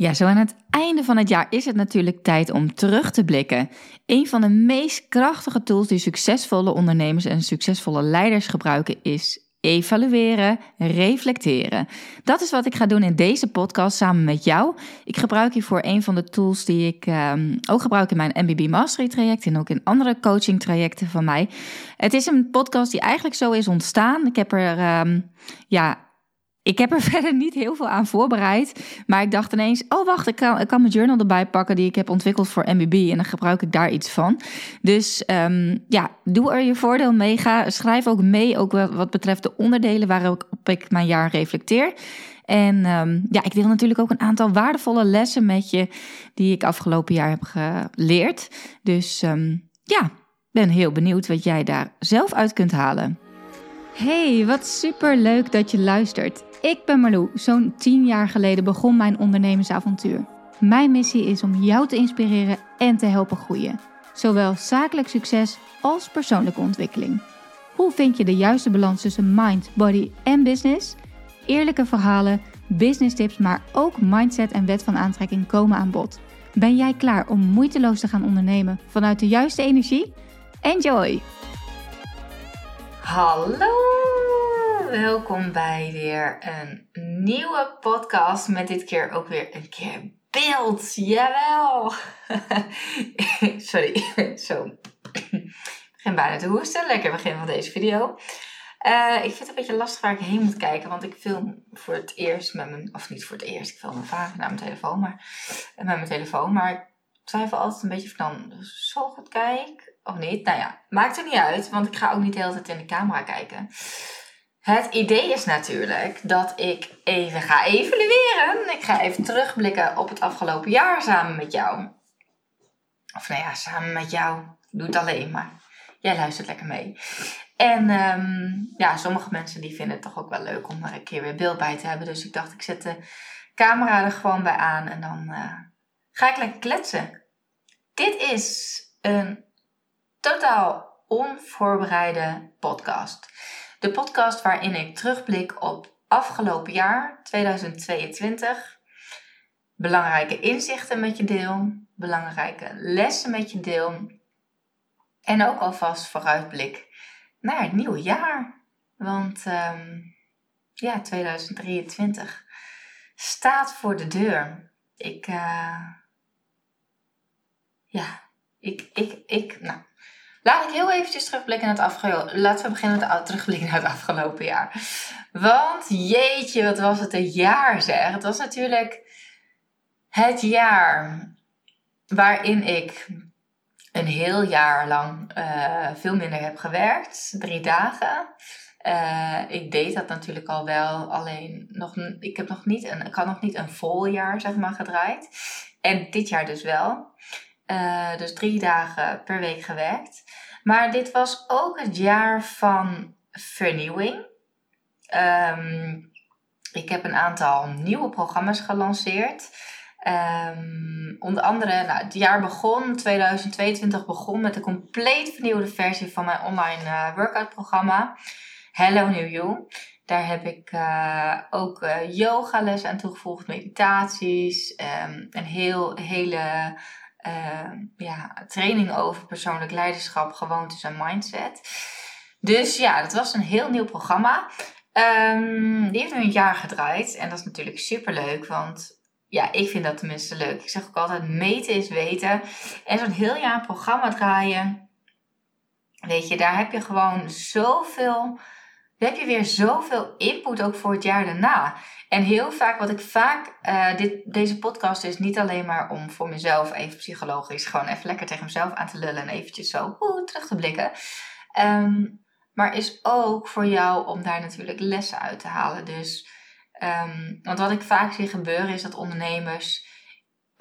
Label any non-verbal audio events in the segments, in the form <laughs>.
Ja, zo aan het einde van het jaar is het natuurlijk tijd om terug te blikken. Een van de meest krachtige tools die succesvolle ondernemers en succesvolle leiders gebruiken is evalueren, reflecteren. Dat is wat ik ga doen in deze podcast samen met jou. Ik gebruik hiervoor een van de tools die ik um, ook gebruik in mijn MBB Mastery traject en ook in andere coaching trajecten van mij. Het is een podcast die eigenlijk zo is ontstaan. Ik heb er um, ja ik heb er <laughs> verder niet heel veel aan voorbereid. Maar ik dacht ineens: oh wacht, ik kan, ik kan mijn journal erbij pakken die ik heb ontwikkeld voor MBB. En dan gebruik ik daar iets van. Dus um, ja, doe er je voordeel mee. Ga, schrijf ook mee, ook wat betreft de onderdelen waarop ik mijn jaar reflecteer. En um, ja, ik deel natuurlijk ook een aantal waardevolle lessen met je die ik afgelopen jaar heb geleerd. Dus um, ja, ben heel benieuwd wat jij daar zelf uit kunt halen. Hey, wat super leuk dat je luistert. Ik ben Marlou. Zo'n 10 jaar geleden begon mijn ondernemersavontuur. Mijn missie is om jou te inspireren en te helpen groeien. Zowel zakelijk succes als persoonlijke ontwikkeling. Hoe vind je de juiste balans tussen mind, body en business? Eerlijke verhalen, business tips, maar ook mindset en wet van aantrekking komen aan bod. Ben jij klaar om moeiteloos te gaan ondernemen vanuit de juiste energie? Enjoy! Hallo! welkom bij weer een nieuwe podcast. Met dit keer ook weer een keer beeld. Jawel! <laughs> Sorry, <laughs> zo. Ik begin bijna te hoesten. Lekker begin van deze video. Uh, ik vind het een beetje lastig waar ik heen moet kijken. Want ik film voor het eerst met mijn... Of niet voor het eerst. Ik film mijn vader naar mijn telefoon. Maar, met mijn telefoon. Maar ik twijfel altijd een beetje ik dan zo goed kijk. Of niet. Nou ja, maakt er niet uit. Want ik ga ook niet de hele tijd in de camera kijken. Het idee is natuurlijk dat ik even ga evalueren. Ik ga even terugblikken op het afgelopen jaar samen met jou. Of nou ja, samen met jou. Ik doe het alleen, maar jij luistert lekker mee. En um, ja, sommige mensen die vinden het toch ook wel leuk om er een keer weer beeld bij te hebben. Dus ik dacht, ik zet de camera er gewoon bij aan en dan uh, ga ik lekker kletsen. Dit is een totaal onvoorbereide podcast. De podcast waarin ik terugblik op afgelopen jaar 2022. Belangrijke inzichten met je deel, belangrijke lessen met je deel. En ook alvast vooruitblik naar het nieuwe jaar. Want um, ja, 2023 staat voor de deur. Ik, uh, ja, ik, ik, ik, nou, Laat ik heel eventjes terugblikken naar het afgelopen Laten we beginnen met terugblikken naar het afgelopen jaar. Want jeetje, wat was het een jaar zeg. Het was natuurlijk het jaar waarin ik een heel jaar lang uh, veel minder heb gewerkt. Drie dagen. Uh, ik deed dat natuurlijk al wel, alleen nog, ik, heb nog niet een, ik had nog niet een vol jaar zeg maar, gedraaid. En dit jaar dus wel. Uh, dus drie dagen per week gewerkt. Maar dit was ook het jaar van vernieuwing. Um, ik heb een aantal nieuwe programma's gelanceerd. Um, onder andere, nou, het jaar begon, 2022 begon met een compleet vernieuwde versie van mijn online uh, workout programma. Hello New You. Daar heb ik uh, ook uh, yogales aan toegevoegd, meditaties, um, een heel, hele uh, ja, training over persoonlijk leiderschap, gewoontes en mindset. Dus ja, dat was een heel nieuw programma. Um, die heeft nu een jaar gedraaid. En dat is natuurlijk super leuk, want ja, ik vind dat tenminste leuk. Ik zeg ook altijd: meten is weten. En zo'n heel jaar programma draaien. Weet je, daar heb je gewoon zoveel heb je weer zoveel input ook voor het jaar daarna. En heel vaak, wat ik vaak, uh, dit, deze podcast is niet alleen maar om voor mezelf even psychologisch gewoon even lekker tegen mezelf aan te lullen en eventjes zo terug te blikken. Um, maar is ook voor jou om daar natuurlijk lessen uit te halen. Dus, um, want wat ik vaak zie gebeuren is dat ondernemers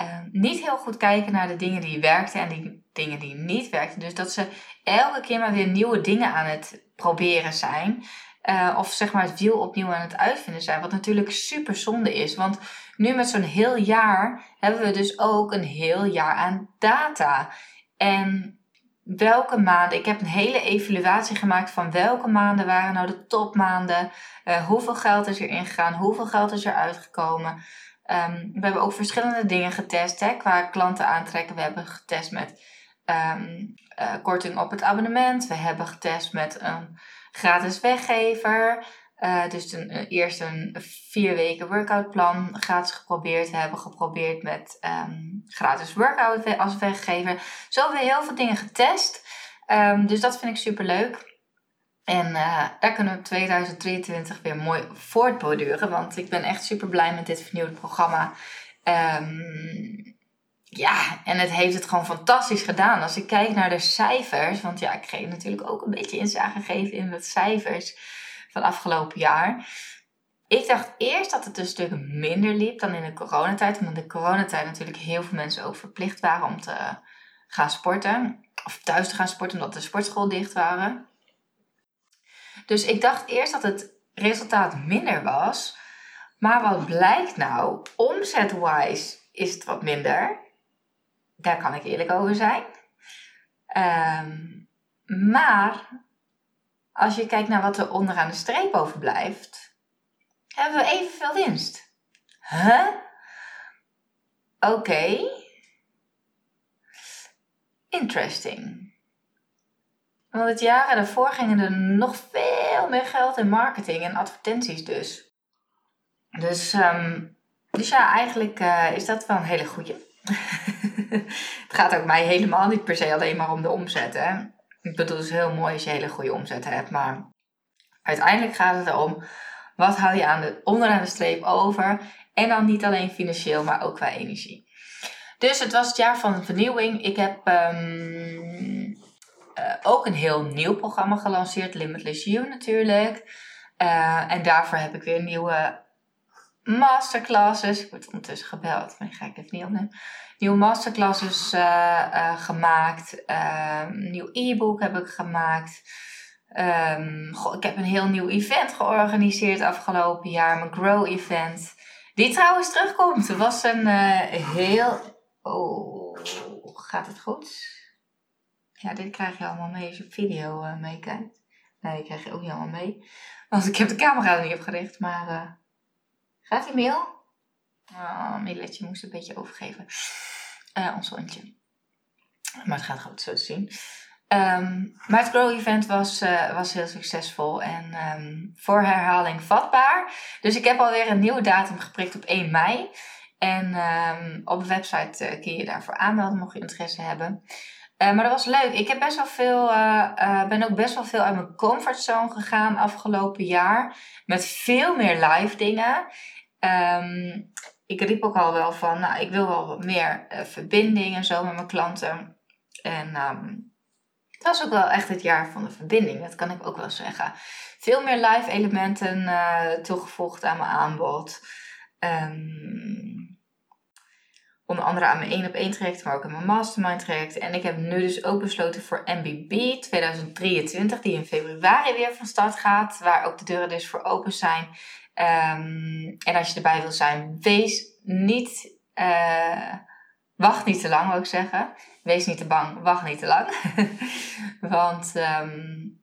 um, niet heel goed kijken naar de dingen die werkten en die dingen die niet werkten. Dus dat ze elke keer maar weer nieuwe dingen aan het proberen zijn. Uh, of zeg maar het wiel opnieuw aan het uitvinden zijn. Wat natuurlijk super zonde is. Want nu met zo'n heel jaar hebben we dus ook een heel jaar aan data. En welke maanden, ik heb een hele evaluatie gemaakt van welke maanden waren nou de topmaanden. Uh, hoeveel geld is er ingegaan, hoeveel geld is er uitgekomen. Ehm, we hebben ook verschillende dingen getest hè, qua klanten aantrekken. We hebben getest met ehm, eh, korting op het abonnement. We hebben getest met gratis weggever. Uh, dus een, uh, eerst een vier weken workoutplan gratis geprobeerd. We hebben geprobeerd met um, gratis workout als weggever. Zo hebben we heel veel dingen getest. Um, dus dat vind ik super leuk. En uh, daar kunnen we 2023 weer mooi voortborduren. Want ik ben echt super blij met dit vernieuwde programma. Um, ja, en het heeft het gewoon fantastisch gedaan. Als ik kijk naar de cijfers. Want ja, ik kreeg natuurlijk ook een beetje inzage gegeven in de cijfers van afgelopen jaar. Ik dacht eerst dat het een stuk minder liep dan in de coronatijd. Omdat in de coronatijd natuurlijk heel veel mensen ook verplicht waren om te gaan sporten. Of thuis te gaan sporten omdat de sportschool dicht waren. Dus ik dacht eerst dat het resultaat minder was. Maar wat blijkt nou? Omzet-wise is het wat minder. Daar kan ik eerlijk over zijn. Um, maar als je kijkt naar wat er onderaan de streep overblijft, hebben we evenveel winst. Huh? Oké. Interesting. Want het jaren daarvoor gingen er nog veel meer geld in marketing en advertenties dus. Dus, um, dus ja, eigenlijk uh, is dat wel een hele goede. <laughs> <laughs> het gaat ook mij helemaal niet per se alleen maar om de omzet. Hè? Ik bedoel, het is heel mooi als je hele goede omzet hebt. Maar uiteindelijk gaat het erom, wat hou je aan de, onderaan de streep over? En dan niet alleen financieel, maar ook qua energie. Dus het was het jaar van vernieuwing. Ik heb um, uh, ook een heel nieuw programma gelanceerd, Limitless You natuurlijk. Uh, en daarvoor heb ik weer nieuwe masterclasses. Ik word ondertussen gebeld, maar ga ik even niet opnemen. Nieuwe masterclasses uh, gemaakt. Ehm, nieuw e-book heb ik gemaakt. Goh, ik heb een heel nieuw event georganiseerd afgelopen jaar. Mijn Grow event. Die trouwens terugkomt. Het was een heel... Oh, gaat het goed? Ja, dit krijg je allemaal mee als je video meekijkt. Nee, dat krijg je ook niet allemaal mee. Want ik heb de camera er niet op gericht. Maar gaat die mail? Oh, Miletje moest een beetje overgeven. Uh, ons hondje. Maar het gaat goed zo te zien. Um, maar het Grow Event was, uh, was heel succesvol en um, voor herhaling vatbaar. Dus ik heb alweer een nieuwe datum geprikt op 1 mei. En um, op de website uh, kun je daarvoor aanmelden, mocht je interesse hebben. Maar dat was leuk. Ik heb best wel veel, ben ook best wel veel uit mijn comfortzone gegaan afgelopen jaar. Met veel meer live dingen. Um, ik riep ook al wel van, nou, ik wil wel wat meer verbinding en zo met mijn klanten. En um, het was ook wel echt het jaar van de verbinding, dat kan ik ook wel zeggen. Veel meer live elementen toegevoegd aan mijn aanbod. Um, onder andere aan mijn 1 op 1 traject, maar ook aan mijn mastermind traject. En ik heb nu dus ook besloten voor MBB 2023, die in februari weer van start gaat, waar ook de deuren dus voor open zijn. Um, en als je erbij wil zijn, wees niet, uh, wacht niet te lang, wil ik zeggen. Wees niet te bang, wacht niet te lang. <laughs> Want um,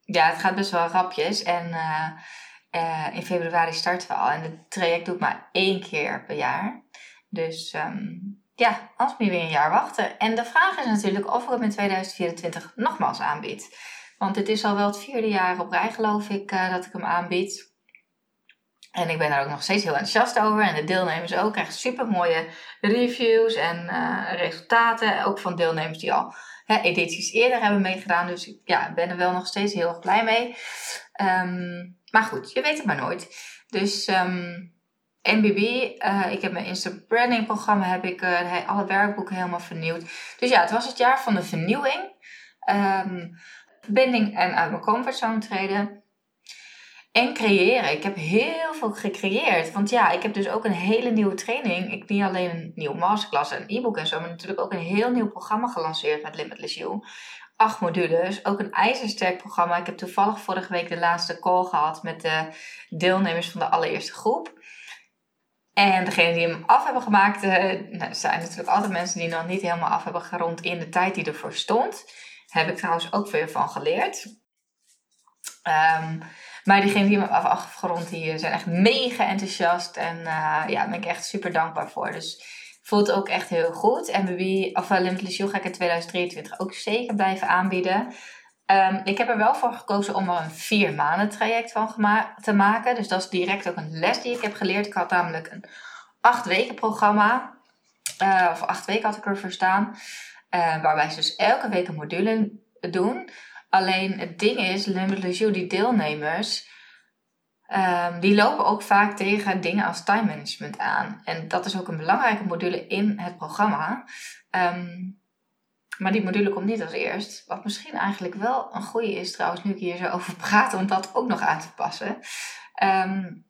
ja, het gaat best wel rapjes. En uh, uh, in februari starten we al. En het traject doe ik maar één keer per jaar. Dus um, ja, moet je weer een jaar wachten. En de vraag is natuurlijk of ik hem in 2024 nogmaals aanbied. Want het is al wel het vierde jaar op rij, geloof ik, dat ik hem aanbied. En ik ben daar ook nog steeds heel enthousiast over. En de deelnemers ook. krijgen super mooie reviews en uh, resultaten. Ook van deelnemers die al hè, edities eerder hebben meegedaan. Dus ik ja, ben er wel nog steeds heel erg blij mee. Um, maar goed, je weet het maar nooit. Dus um, MBB, uh, ik heb mijn Insta Branding programma, heb ik uh, alle werkboeken helemaal vernieuwd. Dus ja, het was het jaar van de vernieuwing. Um, verbinding en uit mijn comfortzone treden. En creëren. Ik heb heel veel gecreëerd. Want ja, ik heb dus ook een hele nieuwe training. Ik niet alleen een nieuwe masterclass en e-book en zo, maar natuurlijk ook een heel nieuw programma gelanceerd met Limitless You. Acht modules, ook een ijzersterk programma. Ik heb toevallig vorige week de laatste call gehad met de deelnemers van de allereerste groep. En degene die hem af hebben gemaakt, uh, nou, zijn natuurlijk altijd mensen die nog niet helemaal af hebben gerond in de tijd die ervoor stond. Heb ik trouwens ook weer van geleerd. Um, Maar diegenen die me afgerond, die zijn echt mega enthousiast. En uh, ja, daar ben ik echt super dankbaar voor. Dus voelt ook echt heel goed. En BB, of Limitless You ga ik in 2023 ook zeker blijven aanbieden. Um, ik heb er wel voor gekozen om er een vier maanden traject van te maken. Dus dat is direct ook een les die ik heb geleerd. Ik had namelijk een acht weken programma. Uh, of acht weken had ik ervoor staan. Uh, waarbij ze dus elke week een module doen. Alleen het ding is, Limitless You, die deelnemers, um, die lopen ook vaak tegen dingen als time management aan. En dat is ook een belangrijke module in het programma. Um, maar die module komt niet als eerst. Wat misschien eigenlijk wel een goede is trouwens, nu ik hier zo over praat, om dat ook nog aan te passen. Um,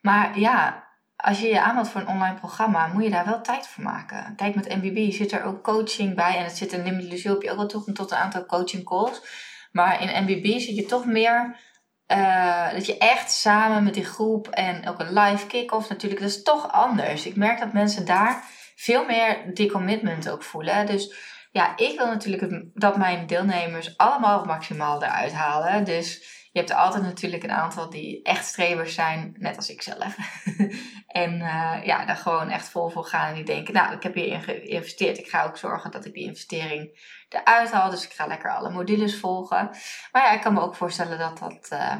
maar ja, als je je aanmeldt voor een online programma, moet je daar wel tijd voor maken. Kijk, met MBB zit er ook coaching bij. En het zit in Limitless heb je ook wel toegang tot een aantal coaching calls. Maar in MBB zit je toch meer... Uh, dat je echt samen met die groep en ook een live kick-off natuurlijk, dat is toch anders. Ik merk dat mensen daar veel meer die commitment ook voelen. Dus ja, ik wil natuurlijk dat mijn deelnemers allemaal maximaal eruit halen. Dus je hebt altijd natuurlijk een aantal die echt strebers zijn, net als ik zelf. <laughs> en uh, ja, daar gewoon echt vol voor gaan en die denken, nou, ik heb hier geïnvesteerd. Ik ga ook zorgen dat ik die investering eruit haal. Dus ik ga lekker alle modules volgen. Maar ja, ik kan me ook voorstellen dat dat uh,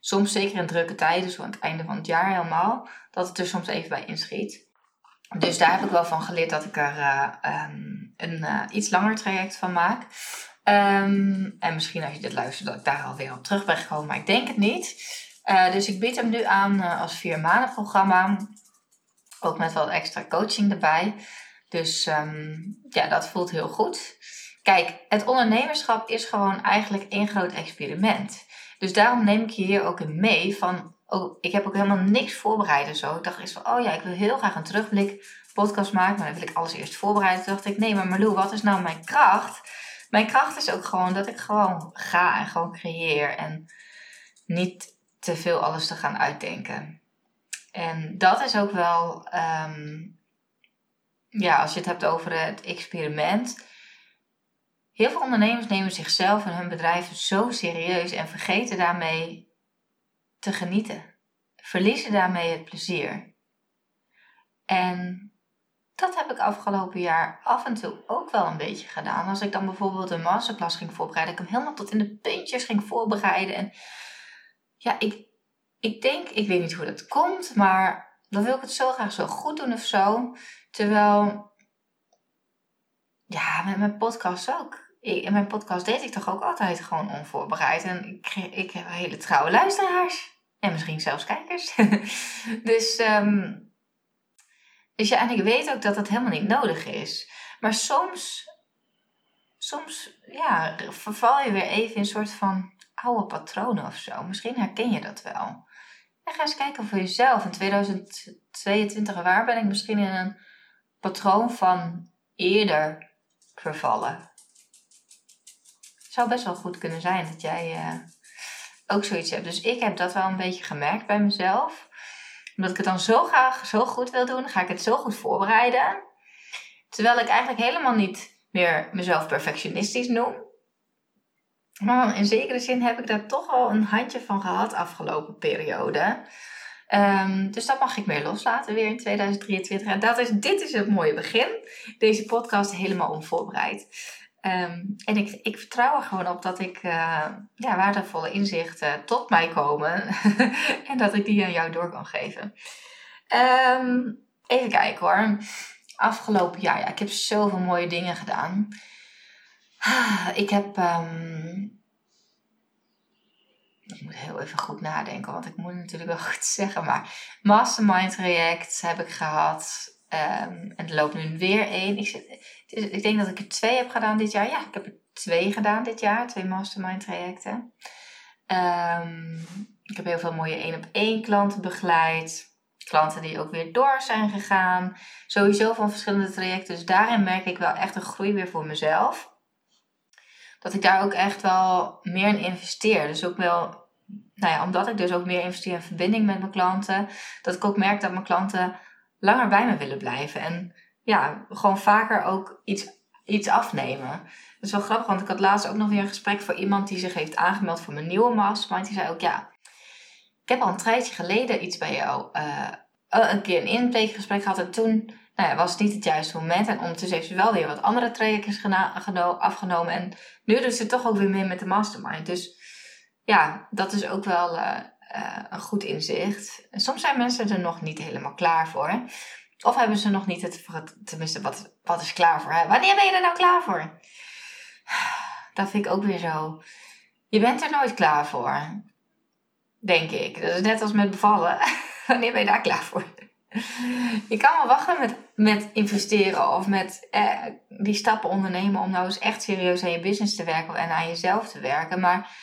soms, zeker in drukke tijden, zo aan het einde van het jaar helemaal, dat het er soms even bij inschiet. Dus daar heb ik wel van geleerd dat ik er uh, um, een iets langer traject van maak. Um, en misschien als je dit luistert, dat ik daar alweer op terug ben gekomen, maar ik denk het niet. Uh, dus ik bied hem nu aan als vier maanden programma. Ook met wat extra coaching erbij. Dus um, ja, dat voelt heel goed. Kijk, het ondernemerschap is gewoon eigenlijk één groot experiment. Dus daarom neem ik je hier ook in mee van oh, ik heb ook helemaal niks voorbereid en zo. Ik dacht eerst van, oh ja, ik wil heel graag een terugblik podcast maken. Maar dan wil ik alles eerst voorbereiden. Toen dacht ik, nee, maar Marlou, wat is nou mijn kracht? Mijn kracht is ook gewoon dat ik gewoon ga en gewoon creëer. En niet te veel alles te gaan uitdenken. En dat is ook wel, um, ja, als je het hebt over het experiment. Heel veel ondernemers nemen zichzelf en hun bedrijven zo serieus en vergeten daarmee te genieten. Verliezen daarmee het plezier. En dat heb ik afgelopen jaar af en toe ook wel een beetje gedaan. Als ik dan bijvoorbeeld een masterclass ging voorbereiden, ik hem helemaal tot in de puntjes ging voorbereiden. En ja, ik, ik denk, ik weet niet hoe dat komt, maar dan wil ik het zo graag zo goed doen of zo. Terwijl, ja, met mijn podcast ook. in mijn podcast deed ik toch ook altijd gewoon onvoorbereid. En ik, ik heb hele trouwe luisteraars. En misschien zelfs kijkers. <laughs> dus, um, dus ja, en ik weet ook dat dat helemaal niet nodig is. Maar soms, soms ja, verval je weer even in een soort van oude patronen of zo. Misschien herken je dat wel. En ga eens kijken voor jezelf. In 2022, waar ben ik misschien in een patroon van eerder vervallen? Het zou best wel goed kunnen zijn dat jij... Uh, ook zoiets heb. Dus ik heb dat wel een beetje gemerkt bij mezelf. Omdat ik het dan zo graag zo goed wil doen, ga ik het zo goed voorbereiden. Terwijl ik eigenlijk helemaal niet meer mezelf perfectionistisch noem. Maar in zekere zin heb ik daar toch wel een handje van gehad afgelopen periode. Um, dus dat mag ik meer loslaten weer in 2023. En dat is, dit is het mooie begin. Deze podcast helemaal onvoorbereid. Um, en ik, ik vertrouw er gewoon op dat ik uh, ja, waardevolle inzichten tot mij komen <laughs> en dat ik die aan jou door kan geven. Um, even kijken hoor. Afgelopen jaar, ja, ik heb zoveel mooie dingen gedaan. <sighs> Ik heb. Um, ik moet heel even goed nadenken, want ik moet natuurlijk wel <laughs> goed zeggen. Maar Mastermind traject heb ik gehad. En er loopt nu weer één. Ik, zit, ik denk dat ik er twee heb gedaan dit jaar. Ja, ik heb er twee gedaan dit jaar. Twee mastermind trajecten. Um, ik heb heel veel mooie één op één klanten begeleid. Klanten die ook weer door zijn gegaan. Sowieso van verschillende trajecten. Dus daarin merk ik wel echt een groei weer voor mezelf. Dat ik daar ook echt wel meer in investeer. Dus ook wel, nou ja, omdat ik dus ook meer investeer in verbinding met mijn klanten. Dat ik ook merk dat mijn klanten langer bij me willen blijven. En ja, gewoon vaker ook iets, iets afnemen. Dat is wel grappig, want ik had laatst ook nog weer een gesprek voor iemand die zich heeft aangemeld voor mijn nieuwe mastermind. Die zei ook, ja, ik heb al een tijdje geleden iets bij jou, uh, een keer een intakegesprek gehad. En toen nou ja, was het niet het juiste moment. En ondertussen heeft ze wel weer wat andere trajecten afgenomen. En nu doet ze toch ook weer mee met de mastermind. Dus ja, dat is ook wel uh, uh, een goed inzicht. En soms zijn mensen er nog niet helemaal klaar voor. Of hebben ze nog niet het, tenminste, wat, wat is klaar voor? Wanneer ben je er nou klaar voor? Dat vind ik ook weer zo. Je bent er nooit klaar voor. Denk ik. Dat is net als met bevallen. <laughs> Wanneer ben je daar klaar voor? Je kan wel wachten met, met investeren of met eh, die stappen ondernemen om nou eens echt serieus aan je business te werken en aan jezelf te werken. Maar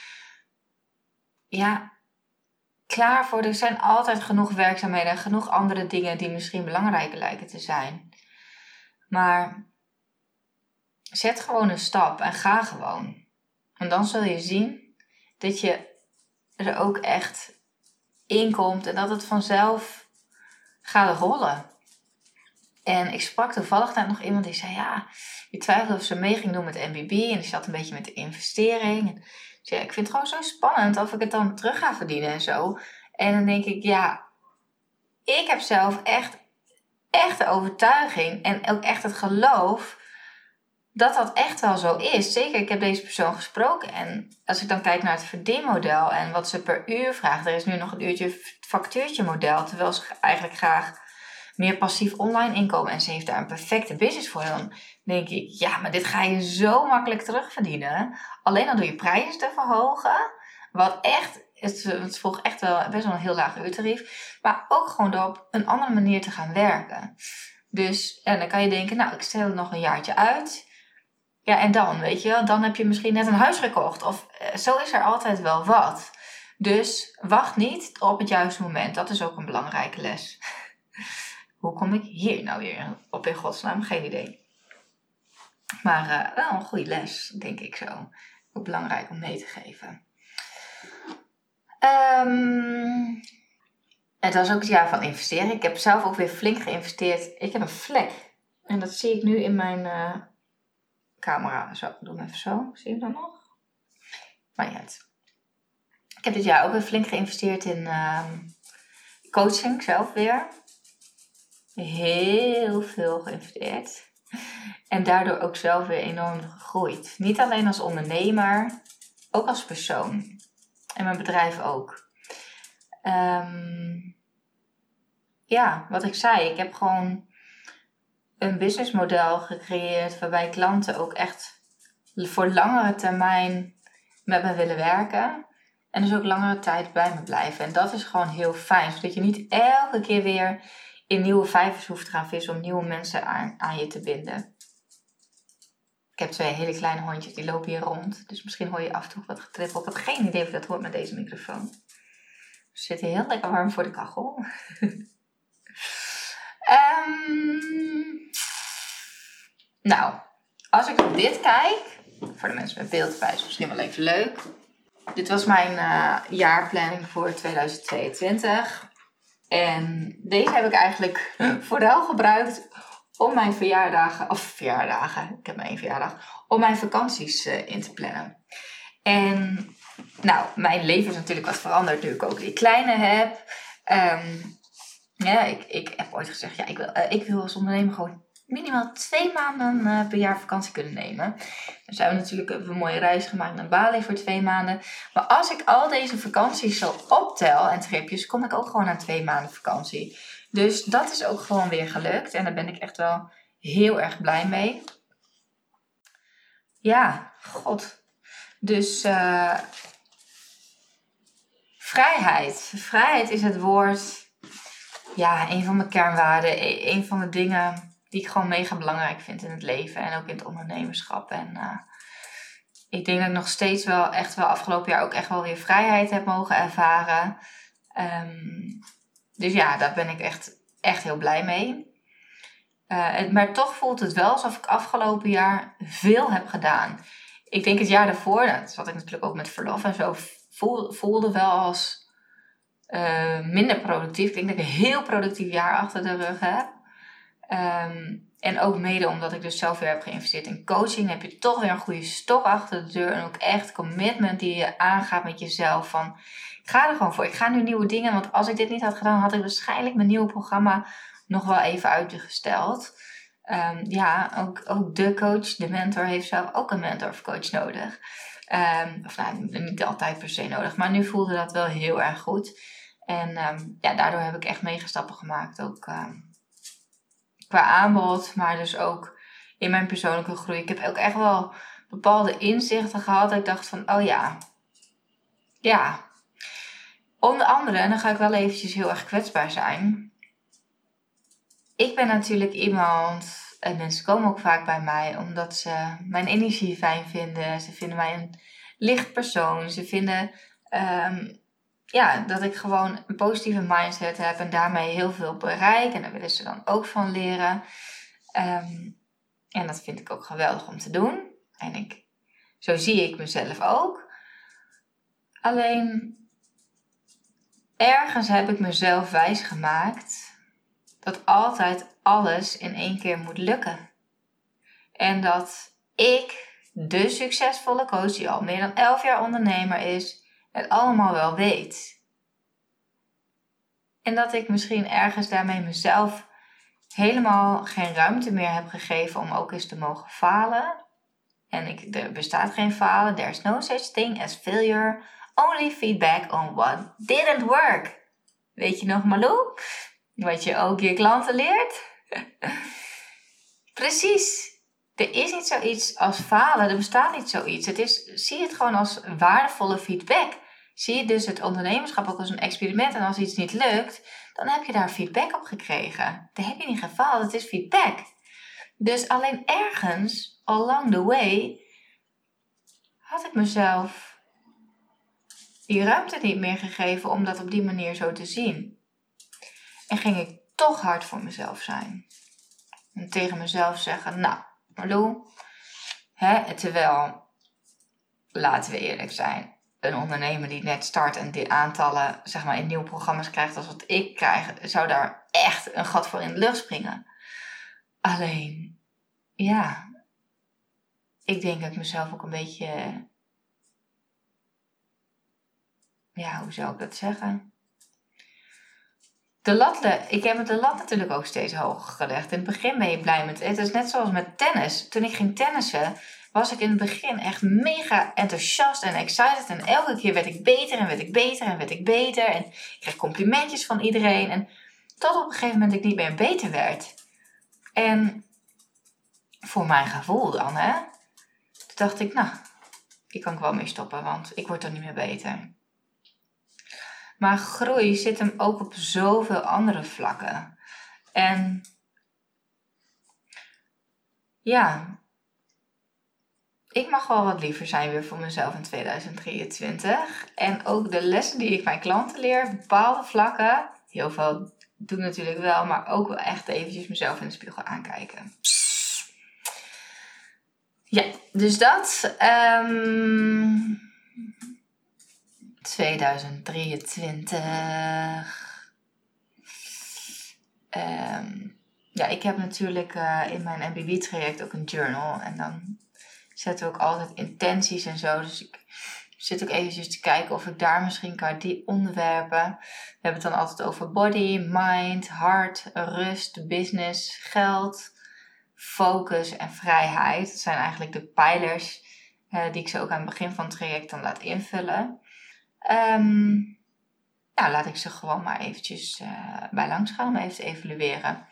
ja, klaar voor. Er zijn altijd genoeg werkzaamheden en genoeg andere dingen die misschien belangrijker lijken te zijn. Maar zet gewoon een stap en ga gewoon. En dan zul je zien dat je er ook echt in komt en dat het vanzelf gaat rollen. En ik sprak toevallig daar nog iemand die zei: Ja, die twijfelde of ze mee ging doen met MBB. En die zat een beetje met de investering. Zei, ik vind het gewoon zo spannend of ik het dan terug ga verdienen en zo. En dan denk ik: Ja, ik heb zelf echt, echt de overtuiging en ook echt het geloof dat dat echt wel zo is. Zeker, ik heb deze persoon gesproken. En als ik dan kijk naar het verdienmodel en wat ze per uur vraagt. Er is nu nog een uurtje factuurtje model. Terwijl ze eigenlijk graag meer passief online inkomen. En ze heeft daar een perfecte business voor. Dan denk ik, ja, maar dit ga je zo makkelijk terugverdienen. Alleen al door je prijzen te verhogen. Wat echt, het, het volgt echt wel best wel een heel laag uurtarief. Maar ook gewoon door op een andere manier te gaan werken. Dus en dan kan je denken, nou, ik stel het nog een jaartje uit. Ja, en dan, weet je dan heb je misschien net een huis gekocht. Of eh, zo is er altijd wel wat. Dus wacht niet op het juiste moment. Dat is ook een belangrijke les. <laughs> Hoe kom ik hier nou weer op in godsnaam? Geen idee. Maar uh, wel een goede les, denk ik zo. Ook belangrijk om mee te geven. Um, het was ook het jaar van investeren. Ik heb zelf ook weer flink geïnvesteerd. Ik heb een vlek. En dat zie ik nu in mijn uh, camera. Zo, ik doe hem even zo. Zie je dan nog? Maar ja. Ik heb dit jaar ook weer flink geïnvesteerd in uh, coaching zelf weer. Heel veel geïnvesteerd. En daardoor ook zelf weer enorm gegroeid. Niet alleen als ondernemer, ook als persoon. En mijn bedrijf ook. Um, ja, wat ik zei, ik heb gewoon een businessmodel gecreëerd waarbij klanten ook echt voor langere termijn met me willen werken. En dus ook langere tijd bij me blijven. En dat is gewoon heel fijn. Zodat je niet elke keer weer in nieuwe vijvers hoeft te gaan vissen om nieuwe mensen aan, aan je te binden. Ik heb twee hele kleine hondjes, die lopen hier rond. Dus misschien hoor je af en toe wat getrippel. Ik heb geen idee of dat hoort met deze microfoon. Ze zitten heel lekker warm voor de kachel. um, <laughs> nou, als ik op dit kijk, voor de mensen met beeldwijs misschien wel even leuk. Dit was mijn uh, jaarplanning voor 2022. En deze heb ik eigenlijk vooral gebruikt om mijn verjaardagen, of verjaardagen, ik heb maar één verjaardag, om mijn vakanties uh, in te plannen. En nou, mijn leven is natuurlijk wat veranderd nu ik ook die kleine heb. Um, ja, ik, ik heb ooit gezegd, ja, ik wil, uh, ik wil als ondernemer gewoon minimaal twee maanden uh, per jaar vakantie kunnen nemen. Dan zijn we natuurlijk een mooie reis gemaakt naar Bali voor twee maanden. Maar als ik al deze vakanties zo optel en tripjes, kom ik ook gewoon aan twee maanden vakantie. Dus dat is ook gewoon weer gelukt. En daar ben ik echt wel heel erg blij mee. Ja, god. Dus uh, vrijheid. Vrijheid is het woord. Ja, een van mijn kernwaarden. E-, een van de dingen die ik gewoon mega belangrijk vind in het leven en ook in het ondernemerschap. En uh, ik denk dat ik nog steeds wel echt wel afgelopen jaar ook echt wel weer vrijheid heb mogen ervaren. Um, dus ja, daar ben ik echt, echt heel blij mee. Uh, maar toch voelt het wel alsof ik afgelopen jaar veel heb gedaan. Ik denk het jaar daarvoor, dat zat ik natuurlijk ook met verlof en zo, voelde wel als uh, minder productief. Ik denk dat ik een heel productief jaar achter de rug heb. Ehm, en ook mede omdat ik dus zelf weer heb geïnvesteerd in coaching, heb je toch weer een goede stok achter de deur. En ook echt commitment die je aangaat met jezelf. Van ik ga er gewoon voor. Ik ga nu nieuwe dingen. Want als ik dit niet had gedaan, had ik waarschijnlijk mijn nieuwe programma nog wel even uitgesteld. Um, ja, ook, ook de coach, de mentor, heeft zelf ook een mentor of coach nodig. Um, of nou, niet altijd per se nodig, maar nu voelde dat wel heel erg goed. En ja, daardoor heb ik echt megastappen gemaakt. Ook qua aanbod, maar dus ook in mijn persoonlijke groei. Ik heb ook echt wel bepaalde inzichten gehad. Ik dacht van, oh ja, ja. Onder andere, en dan ga ik wel eventjes heel erg kwetsbaar zijn. Ik ben natuurlijk iemand, en mensen komen ook vaak bij mij omdat ze mijn energie fijn vinden. Ze vinden mij een licht persoon. Ze vinden um, ja, dat ik gewoon een positieve mindset heb en daarmee heel veel bereik. En daar willen ze dan ook van leren. Um, en dat vind ik ook geweldig om te doen. En ik, zo zie ik mezelf ook. Alleen ergens heb ik mezelf wijsgemaakt dat altijd alles in één keer moet lukken. En dat ik, de succesvolle coach die al meer dan 11 jaar ondernemer is, het allemaal wel weet. En dat ik misschien ergens daarmee mezelf helemaal geen ruimte meer heb gegeven om ook eens te mogen falen. En ik, er bestaat geen falen. There's no such thing as failure. Only feedback on what didn't work. Weet je nog, Malou? Wat je ook je klanten leert? <laughs> Precies. Er is niet zoiets als falen. Er bestaat niet zoiets. Het is, zie het gewoon als waardevolle feedback. Zie je dus het ondernemerschap ook als een experiment. En als iets niet lukt, dan heb je daar feedback op gekregen. Daar heb je niet gefaald, het is feedback. Dus alleen ergens, along the way, had ik mezelf die ruimte niet meer gegeven om dat op die manier zo te zien. En ging ik toch hard voor mezelf zijn. En tegen mezelf zeggen, nou, Marlou, hè, terwijl, laten we eerlijk zijn, een ondernemer die net start en die aantallen zeg maar, in nieuwe programma's krijgt als wat ik krijg, zou daar echt een gat voor in de lucht springen. Alleen, ja, ik denk dat ik mezelf ook een beetje, ja, hoe zou ik dat zeggen? De lat, ik heb de lat natuurlijk ook steeds hoger gelegd. In het begin ben je blij met het. Het is net zoals met tennis. Toen ik ging tennissen, was ik in het begin echt mega enthousiast en excited. En elke keer werd ik beter en werd ik beter en werd ik beter. En ik kreeg complimentjes van iedereen. En tot op een gegeven moment ik niet meer beter werd. En voor mijn gevoel dan, hè. Toen dacht ik, nou, hier kan ik wel mee stoppen, want ik word er niet meer beter. Maar groei zit hem ook op zoveel andere vlakken. En ja, ik mag wel wat liever zijn weer voor mezelf in 2023. En ook de lessen die ik mijn klanten leer, bepaalde vlakken, heel veel doe ik natuurlijk wel, maar ook wel echt eventjes mezelf in de spiegel aankijken. Ja, dus dat. Um, 2023. Um, ja, ik heb natuurlijk uh, in mijn MBB-traject ook een journal. En dan zetten ook altijd intenties en zo. Dus ik zit ook eventjes te kijken of ik daar misschien kan die onderwerpen. We hebben het dan altijd over body, mind, hart, rust, business, geld, focus en vrijheid. Dat zijn eigenlijk de pijlers uh, die ik ze ook aan het begin van het traject dan laat invullen. Um, nou, laat ik ze gewoon maar eventjes uh, bij langs gaan om even evalueren.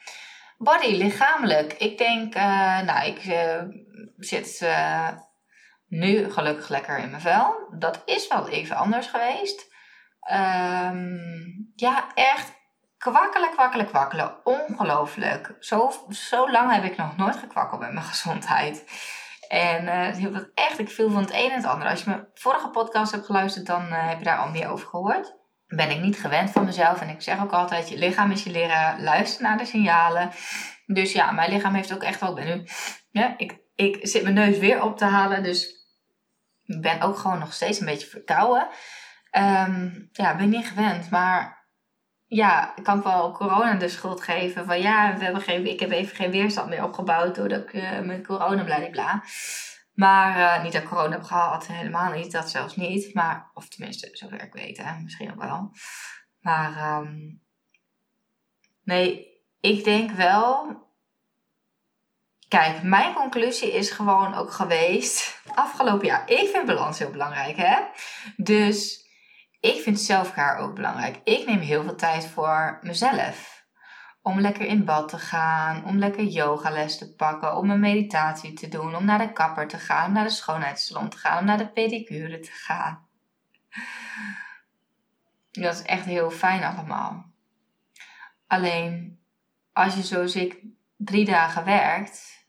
Body, lichamelijk. Ik denk, uh, nou, ik zit uh, nu gelukkig lekker in mijn vel. Dat is wel even anders geweest. Um, ja, echt kwakkelen, kwakkelen, kwakkelen. Ongelooflijk. Zo, zo lang heb ik nog nooit gekwakkeld met mijn <laughs> gezondheid. En uh, dat echt, ik viel van het een en het ander. Als je mijn vorige podcast hebt geluisterd, dan uh, heb je daar al meer over gehoord. Ben ik niet gewend van mezelf. En ik zeg ook altijd, je lichaam is je leraar. Luister naar de signalen. Dus ja, mijn lichaam heeft ook echt wel... Ik ben nu... Ja, ik, ik zit mijn neus weer op te halen. Dus ik ben ook gewoon nog steeds een beetje verkouden. Um, ja, ben niet gewend. Maar ja, kan ik wel corona de schuld geven. Van ja, we hebben geen, ik heb even geen weerstand meer opgebouwd doordat ik uh, met corona bla. Maar uh, niet dat ik corona heb gehad, helemaal niet. Dat zelfs niet. Maar, of tenminste, zover ik weet, misschien ook wel. Maar um, nee, ik denk wel. Kijk, mijn conclusie is gewoon ook geweest. Afgelopen jaar. Ik vind balans heel belangrijk, hè? Dus ik vind zelfcare ook belangrijk. Ik neem heel veel tijd voor mezelf. Om lekker in bad te gaan, om lekker yogales te pakken, om een meditatie te doen, om naar de kapper te gaan, om naar de schoonheidssalon te gaan, om naar de pedicure te gaan. Dat is echt heel fijn allemaal. Alleen als je zoals ik drie dagen werkt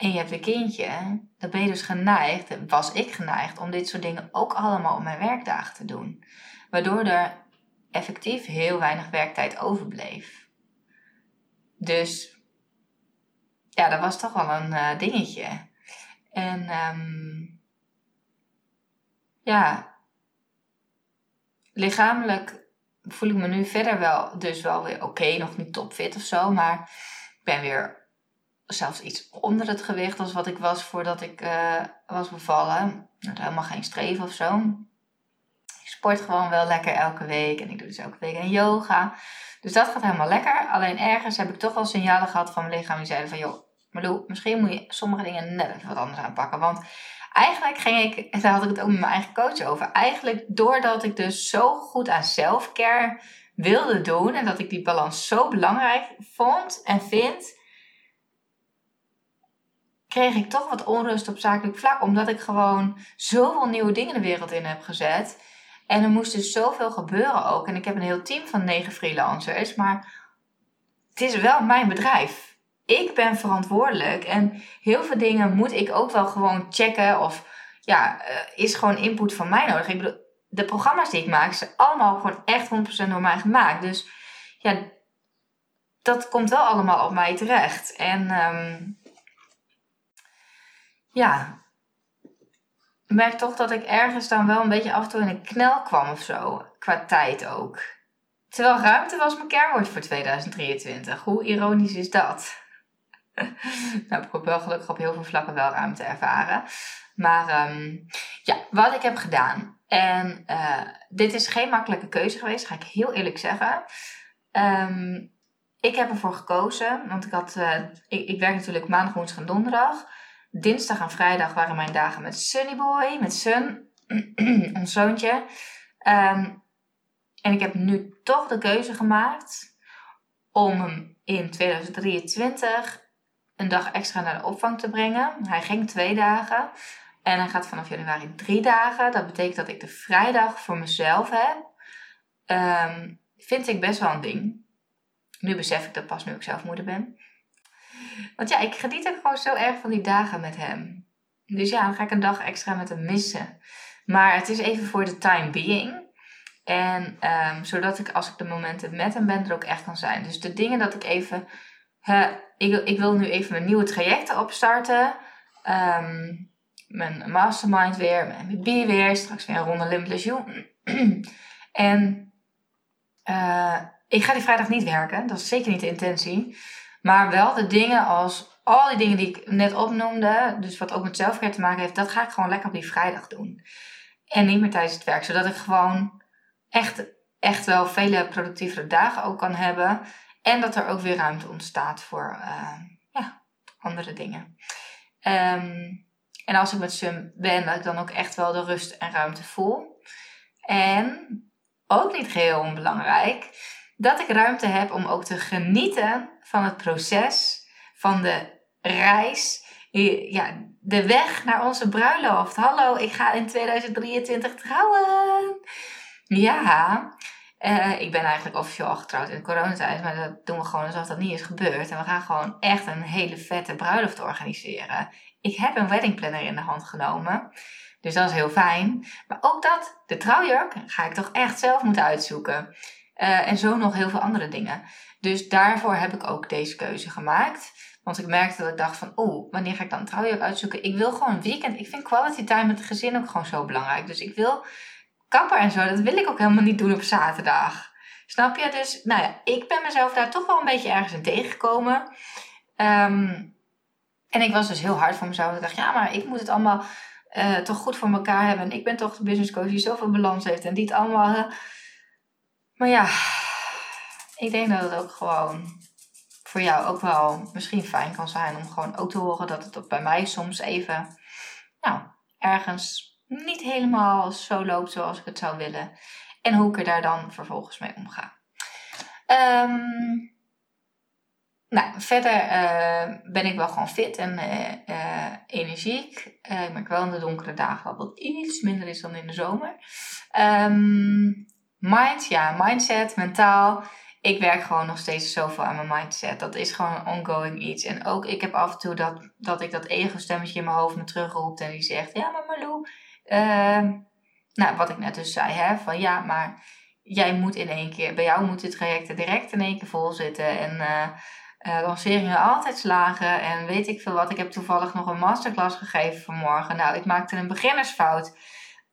en je hebt een kindje, dan ben je dus geneigd, was ik geneigd, om dit soort dingen ook allemaal op mijn werkdagen te doen. Waardoor er effectief heel weinig werktijd overbleef. Dus ja, dat was toch wel een uh, dingetje. En um, ja, lichamelijk voel ik me nu verder wel, dus wel weer oké, nog niet topfit of zo, maar ik ben weer zelfs iets onder het gewicht als wat ik was voordat ik uh, was bevallen. Helemaal geen streven of zo. Ik sport gewoon wel lekker elke week en ik doe dus elke week een yoga. Dus dat gaat helemaal lekker. Alleen ergens heb ik toch wel signalen gehad van mijn lichaam die zeiden van joh, Marlo, misschien moet je sommige dingen net even wat anders aanpakken. Want eigenlijk ging ik, en daar had ik het ook met mijn eigen coach over. Eigenlijk doordat ik dus zo goed aan selfcare wilde doen en dat ik die balans zo belangrijk vond en vind, kreeg ik toch wat onrust op zakelijk vlak. Omdat ik gewoon zoveel nieuwe dingen de wereld in heb gezet. En er moest dus zoveel gebeuren ook. En ik heb een heel team van negen freelancers. Maar het is wel mijn bedrijf. Ik ben verantwoordelijk. En heel veel dingen moet ik ook wel gewoon checken. Of ja, eh, is gewoon input van mij nodig. Ik bedoel, de programma's die ik maak, zijn allemaal gewoon echt 100% door mij gemaakt. Dus ja, dat komt wel allemaal op mij terecht. En um, ja, ik merk toch dat ik ergens dan wel een beetje af en toe in een knel kwam of zo. Qua tijd ook. Terwijl ruimte was mijn kernwoord voor 2023. Hoe ironisch is dat? <laughs> nou, ik heb wel gelukkig op heel veel vlakken wel ruimte ervaren. Maar um, ja, wat ik heb gedaan. En uh, dit is geen makkelijke keuze geweest, ga ik heel eerlijk zeggen. Um, ik heb ervoor gekozen, want ik, had, uh, ik, ik werk natuurlijk maandag, woensdag en donderdag. Dinsdag en vrijdag waren mijn dagen met Sunnyboy, met Sun, <clears throat> ons zoontje. Um, en ik heb nu toch de keuze gemaakt om hem in 2023 een dag extra naar de opvang te brengen. Hij ging twee dagen en hij gaat vanaf januari drie dagen. Dat betekent dat ik de vrijdag voor mezelf heb. Um, vind ik best wel een ding. Nu besef ik dat pas nu ik zelf moeder ben. Want ja, ik geniet ook gewoon zo erg van die dagen met hem. Dus ja, dan ga ik een dag extra met hem missen. Maar het is even voor de time being. En um, zodat ik als ik de momenten met hem ben er ook echt kan zijn. Dus de dingen dat ik even. ik, ik wil nu even mijn nieuwe trajecten opstarten. Um, mijn mastermind weer, mijn MBB weer. Straks weer een ronde Limitless <clears throat> en uh, ik ga die vrijdag niet werken. Dat is zeker niet de intentie. Maar wel de dingen als al die dingen die ik net opnoemde, dus wat ook met zelfcare te maken heeft, dat ga ik gewoon lekker op die vrijdag doen. En niet meer tijdens het werk, zodat ik gewoon echt, echt wel vele productievere dagen ook kan hebben. En dat er ook weer ruimte ontstaat voor uh, ja, andere dingen. Um, en als ik met Sum ben, dat ik dan ook echt wel de rust en ruimte voel. En ook niet geheel onbelangrijk, dat ik ruimte heb om ook te genieten van het proces, van de reis, ja, de weg naar onze bruiloft. Hallo, ik ga in 2023 trouwen. Ja, uh, ik ben eigenlijk officieel getrouwd in coronatijd, maar dat doen we gewoon alsof dat niet is gebeurd. En we gaan gewoon echt een hele vette bruiloft organiseren. Ik heb een weddingplanner in de hand genomen. Dus dat is heel fijn. Maar ook dat, de trouwjurk, ga ik toch echt zelf moeten uitzoeken. Uh, en zo nog heel veel andere dingen. Dus daarvoor heb ik ook deze keuze gemaakt. Want ik merkte dat ik dacht van, oeh, wanneer ga ik dan een trouwjurk uitzoeken? Ik wil gewoon een weekend. Ik vind quality time met het gezin ook gewoon zo belangrijk. Dus ik wil kapper en zo, dat wil ik ook helemaal niet doen op zaterdag. Snap je? Dus, nou ja, ik ben mezelf daar toch wel een beetje ergens in tegengekomen. Ehm, en ik was dus heel hard voor mezelf. Ik dacht, ja, maar ik moet het allemaal uh, toch goed voor elkaar hebben. En ik ben toch de business coach die zoveel balans heeft en die het allemaal. Maar ja, ik denk dat het ook gewoon voor jou ook wel misschien fijn kan zijn om gewoon ook te horen dat het bij mij soms even, nou, ergens niet helemaal zo loopt zoals ik het zou willen. En hoe ik er daar dan vervolgens mee omga. Um, nou, verder uh, ben ik wel gewoon fit en uh, uh, energiek. ik merk wel in de donkere dagen wat iets minder is dan in de zomer. Um, mind, ja, mindset, mentaal. Ik werk gewoon nog steeds zoveel aan mijn mindset. Dat is gewoon een ongoing iets. En ook ik heb af en toe dat, dat ik dat ego-stemmetje in mijn hoofd me terugroept. En die zegt, ja maar Marlou. nou, wat ik net dus zei, hè. Van ja, maar jij moet in één keer... Bij jou moet het traject direct in één keer vol zitten. En lanceringen altijd slagen en weet ik veel wat. Ik heb toevallig nog een masterclass gegeven vanmorgen. Nou, ik maakte een beginnersfout.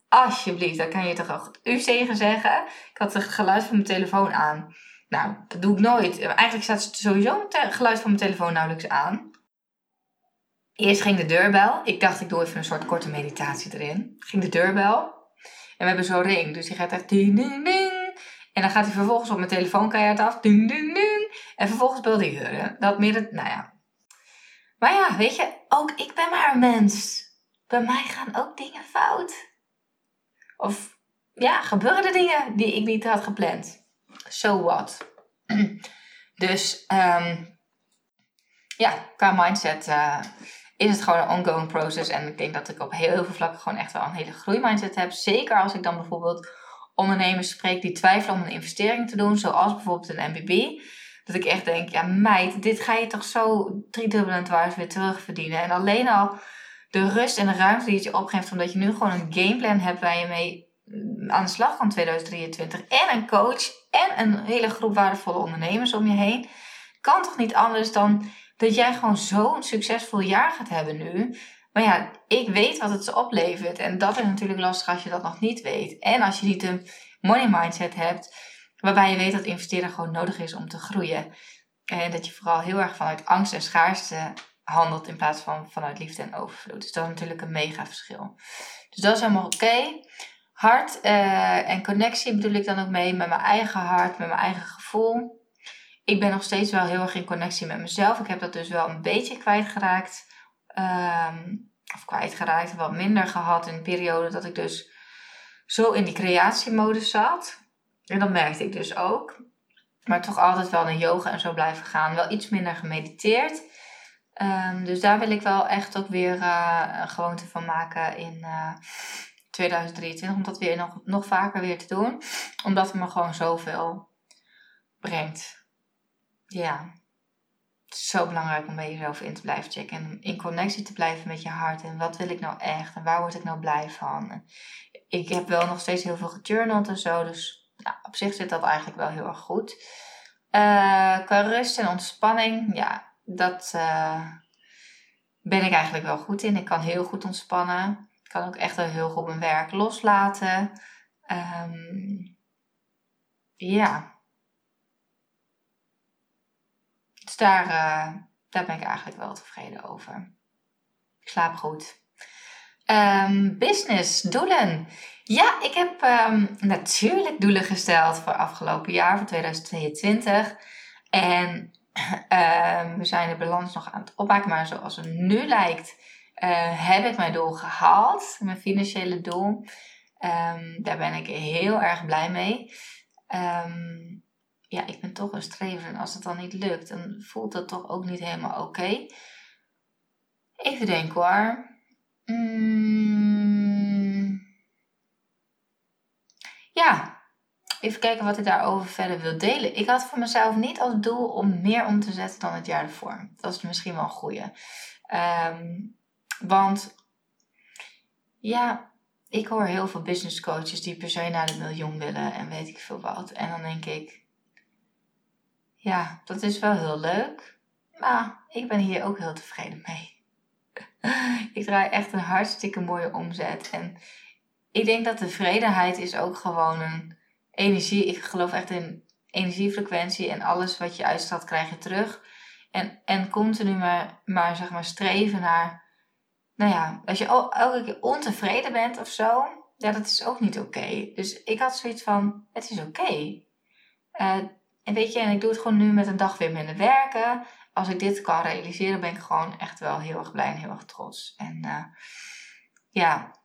Alsjeblieft, dan kan je toch ook u tegen zeggen. Ik had het geluid van mijn telefoon aan. Nou, dat doe ik nooit. Eigenlijk staat sowieso het geluid van mijn telefoon nauwelijks aan. Eerst ging de deurbel. Ik dacht, ik doe even een soort korte meditatie erin. Ging de deurbel. En we hebben zo'n ring. Dus die gaat echt ding, ding, ding. En dan gaat hij vervolgens op mijn telefoon keihard af. Ding, ding, ding. En vervolgens belde ik Hurre. Dat midden, nou ja. Maar ja, weet je, ook ik ben maar een mens. Bij mij gaan ook dingen fout. Of ja, gebeuren er dingen die ik niet had gepland. So what? <clears throat> Dus um, ja, qua mindset uh, is het gewoon een ongoing process. En ik denk dat ik op heel, veel vlakken gewoon echt wel een hele groeimindset heb. Zeker als ik dan bijvoorbeeld ondernemers spreek die twijfelen om een investering te doen, zoals bijvoorbeeld een MBB. Dat ik echt denk, ja meid, dit ga je toch zo driedubbelend waard weer terugverdienen. En alleen al de rust en de ruimte die het je opgeeft, omdat je nu gewoon een gameplan hebt waar je mee mm, aan de slag kan 2023. En een coach en een hele groep waardevolle ondernemers om je heen. Kan toch niet anders dan dat jij gewoon zo'n succesvol jaar gaat hebben nu. Maar ja, ik weet wat het ze oplevert. En dat is natuurlijk lastig als je dat nog niet weet. En als je niet een money mindset hebt, waarbij je weet dat investeren gewoon nodig is om te groeien. En dat je vooral heel erg vanuit angst en schaarste handelt in plaats van vanuit liefde en overvloed. Dus dat is natuurlijk een mega verschil. Dus dat is helemaal oké. Hart uh, en connectie bedoel ik dan ook mee met mijn eigen hart, met mijn eigen gevoel. Ik ben nog steeds wel heel erg in connectie met mezelf. Ik heb dat dus wel een beetje kwijtgeraakt. Um, of kwijtgeraakt, wat minder gehad in een periode dat ik dus zo in die creatiemodus zat. En dat merkte ik dus ook. Maar toch altijd wel naar yoga en zo blijven gaan. Wel iets minder gemediteerd. Um, dus daar wil ik wel echt ook weer uh, een gewoonte van maken in uh, eh, 2023. Om dat weer nog, nog vaker weer te doen. Omdat het me gewoon zoveel brengt. Ja zo belangrijk om bij jezelf in te blijven checken. En in connectie te blijven met je hart. En wat wil ik nou echt? En waar word ik nou blij van? Ik heb wel nog steeds heel veel gejournald en zo. Dus nou, op zich zit dat eigenlijk wel heel erg goed. Uh, qua rust en ontspanning, ja, dat uh, ben ik eigenlijk wel goed in. Ik kan heel goed ontspannen. Ik kan ook echt heel goed mijn werk loslaten. Um, ja, Dus daar, uh, daar ben ik eigenlijk wel tevreden over. Ik slaap goed. Um, business, doelen. Ja, ik heb um, natuurlijk doelen gesteld voor afgelopen jaar, voor 2022. En we zijn de balans nog aan het opmaken, maar zoals het nu lijkt, uh, heb ik mijn doel gehaald. Mijn financiële doel. daar ben ik heel erg blij mee. Um, ja, ik ben toch een strever. En als het dan niet lukt, dan voelt dat toch ook niet helemaal oké. Even denken hoor. Mm. Ja, even kijken wat ik daarover verder wil delen. Ik had voor mezelf niet als doel om meer om te zetten dan het jaar ervoor. Dat is misschien wel een goeie. Um, want ja, ik hoor heel veel business coaches die per se naar de miljoen willen en weet ik veel wat. En dan denk ik, ja, dat is wel heel leuk. Maar ik ben hier ook heel tevreden mee. <laughs> ik draai echt een hartstikke mooie omzet. En ik denk dat tevredenheid is ook gewoon een energie. Ik geloof echt in energiefrequentie en alles wat je uitstraalt krijg je terug. En, en continu maar, maar, zeg maar streven naar, nou ja, als je elke keer ontevreden bent of zo, ja, dat is ook niet oké. Dus ik had zoiets van, het is oké. Eh, en weet je, en ik doe het gewoon nu met een dag weer minder werken. Als ik dit kan realiseren, ben ik gewoon echt wel heel erg blij en heel erg trots. En uh, ja,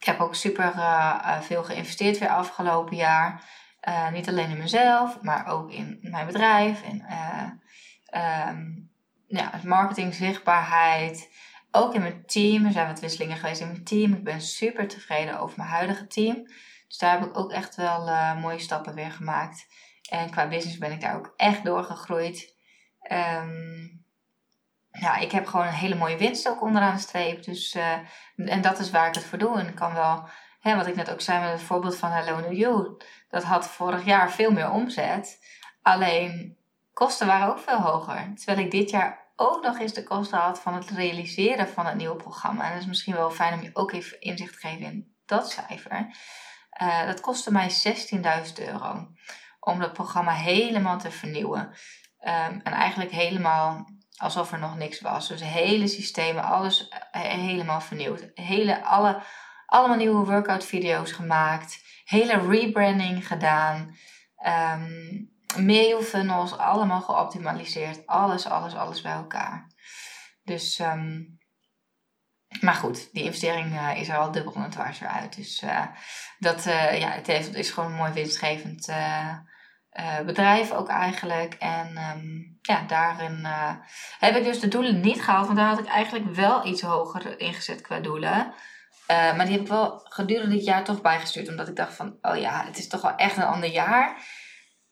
ik heb ook super uh, veel geïnvesteerd weer afgelopen jaar. niet alleen in mezelf, maar ook in mijn bedrijf. En um, ja, marketing, zichtbaarheid. Ook in mijn team. Er zijn wat wisselingen geweest in mijn team. Ik ben super tevreden over mijn huidige team. Dus daar heb ik ook echt wel mooie stappen weer gemaakt. En qua business ben ik daar ook echt doorgegroeid. Um, ja, ik heb gewoon een hele mooie winst ook onderaan de streep. Dus, uh, en dat is waar ik het voor doe. En kan wel, hè, wat ik net ook zei met het voorbeeld van Hello New You. Dat had vorig jaar veel meer omzet. Alleen kosten waren ook veel hoger. Terwijl ik dit jaar ook nog eens de kosten had van het realiseren van het nieuwe programma. En dat is misschien wel fijn om je ook even inzicht te geven in dat cijfer. Uh, dat kostte mij 16.000 euro om dat programma helemaal te vernieuwen. Um, en eigenlijk helemaal alsof er nog niks was. Dus hele systemen, alles eh, helemaal vernieuwd. Hele, alle, allemaal nieuwe workout video's gemaakt. Hele rebranding gedaan. Um, mail funnels, allemaal geoptimaliseerd. Alles, alles, alles bij elkaar. Dus, um, maar goed, die investering uh, is er al dubbel en dwars weer uit. Dus uh, dat ja, het, heeft, het is gewoon een mooi winstgevend uh, bedrijf ook eigenlijk. En um, ja, daarin uh, heb ik dus de doelen niet gehaald. Want daar had ik eigenlijk wel iets hoger ingezet qua doelen. Uh, maar die heb ik wel gedurende dit jaar toch bijgestuurd. Omdat ik dacht van, oh ja, het is toch wel echt een ander jaar.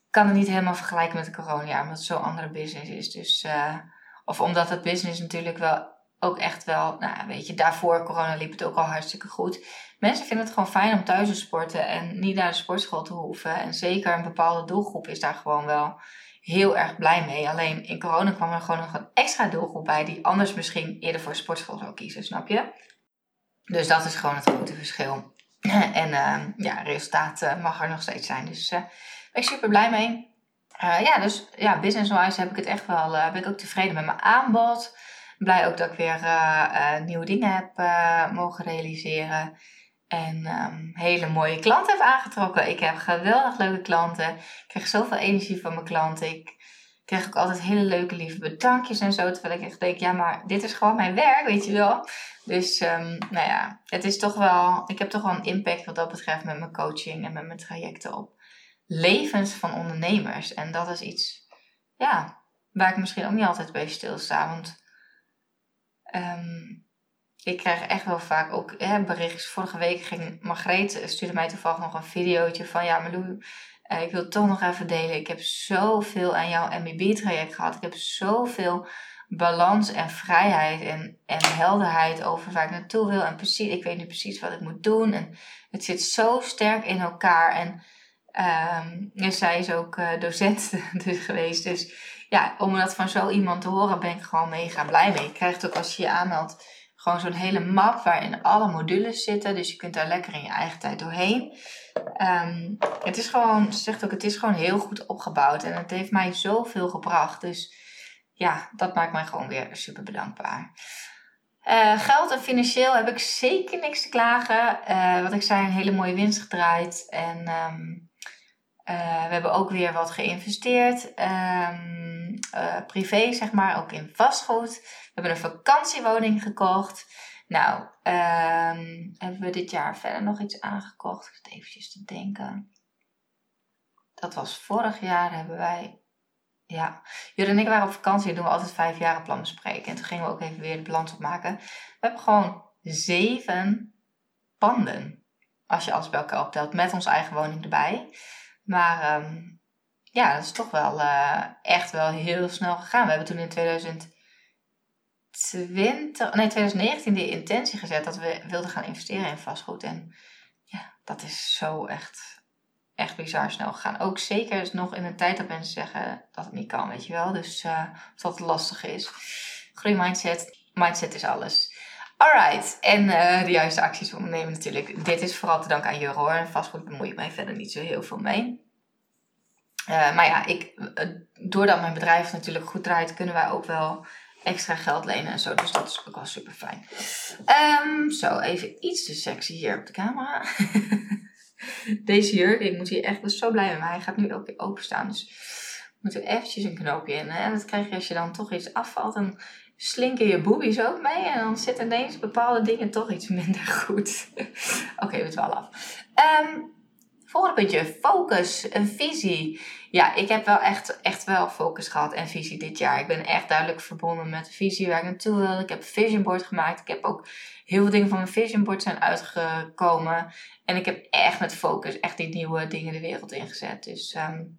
Ik kan het niet helemaal vergelijken met het coronajaar. Omdat het zo'n andere business is. Dus, of omdat het business natuurlijk wel ook echt wel, nou weet je, daarvoor corona liep het ook al hartstikke goed. Mensen vinden het gewoon fijn om thuis te sporten en niet naar de sportschool te hoeven. En zeker een bepaalde doelgroep is daar gewoon wel heel erg blij mee. Alleen in corona kwam er gewoon nog een extra doelgroep bij die anders misschien eerder voor sportschool zou kiezen, snap je? Dus dat is gewoon het grote verschil. <clears throat> En uh, ja, resultaat uh, mag er nog steeds zijn. Dus uh, ben ik super blij mee. ja, dus ja, business-wise heb ik het echt wel, ben ik ook tevreden met mijn aanbod blij ook dat ik weer uh, nieuwe dingen heb uh, mogen realiseren. En um, hele mooie klanten heb aangetrokken. Ik heb geweldig leuke klanten. Ik krijg zoveel energie van mijn klanten. Ik krijg ook altijd hele leuke lieve bedankjes en zo. Terwijl ik echt denk, ja, maar dit is gewoon mijn werk, weet je wel. Dus, um, nou ja, het is toch wel... Ik heb toch wel een impact wat dat betreft met mijn coaching en met mijn trajecten op levens van ondernemers. En dat is iets, ja, waar ik misschien ook niet altijd bij stilsta. Want Um, ik krijg echt wel vaak ook hè, berichtjes. Vorige week ging Margreet stuurde mij toevallig nog een videootje van ja, Malou, uh, ik wil toch nog even delen. Ik heb zoveel aan jouw MBB-traject gehad. Ik heb zoveel balans en vrijheid en, en helderheid over waar ik naartoe wil. En precies, ik weet nu precies wat ik moet doen. En het zit zo sterk in elkaar. En um, zij is ook uh, docent <laughs> dus geweest. Dus ja, om dat van zo iemand te horen ben ik gewoon mega blij mee. Je krijgt ook als je je aanmeldt gewoon zo'n hele map waarin alle modules zitten. Dus je kunt daar lekker in je eigen tijd doorheen. Um, het is gewoon, ze zegt ook, het is gewoon heel goed opgebouwd. En het heeft mij zoveel gebracht. Dus ja, dat maakt mij gewoon weer super bedankbaar. Uh, geld en financieel heb ik zeker niks te klagen. Uh, wat ik zei, een hele mooie winst gedraaid. En um, uh, we hebben ook weer wat geïnvesteerd. Um, uh, privé, zeg maar, ook in vastgoed. We hebben een vakantiewoning gekocht. Nou, um, hebben we dit jaar verder nog iets aangekocht? Ik zit eventjes te denken. Dat was vorig jaar hebben wij... Ja, Jure en ik waren op vakantie en doen we altijd vijf jaren plan bespreken. En toen gingen we ook even weer de balans opmaken. We hebben gewoon zeven panden. Als je alles bij elkaar optelt, met onze eigen woning erbij. Maar um, ja, dat is toch wel uh, echt wel heel snel gegaan. We hebben toen in 2020, nee 2019 de intentie gezet dat we wilden gaan investeren in vastgoed. En ja, dat is zo echt, echt bizar snel gegaan. Ook zeker nog in een tijd dat mensen zeggen dat het niet kan, weet je wel. Dus uh, dat het lastig is. mindset, mindset is alles. Alright, en uh, de juiste acties ondernemen natuurlijk. Dit is vooral te danken aan Juro. En vastgoed bemoei ik mij verder niet zo heel veel mee. Uh, maar ja, ik, doordat mijn bedrijf natuurlijk goed draait, kunnen wij ook wel extra geld lenen en zo. Dus dat is ook wel super fijn. Um, zo, even iets te sexy hier op de camera. <laughs> Deze jurk, ik moet hier echt ben zo blij met mij. Hij gaat nu ook weer openstaan. Dus moet er eventjes een knoopje in. En dat krijg je als je dan toch iets afvalt. Dan slinken je boobies ook mee. En dan zitten ineens bepaalde dingen toch iets minder <laughs> goed. Oké, okay, we dwalen af. Um, volgende puntje, focus, een visie. Ja, ik heb wel echt, echt wel focus gehad en visie dit jaar. Ik ben echt duidelijk verbonden met de visie waar ik naartoe wil. Ik heb een vision board gemaakt. Ik heb ook heel veel dingen van mijn vision board zijn uitgekomen. En ik heb echt met focus echt die nieuwe dingen de wereld ingezet. Dus, um,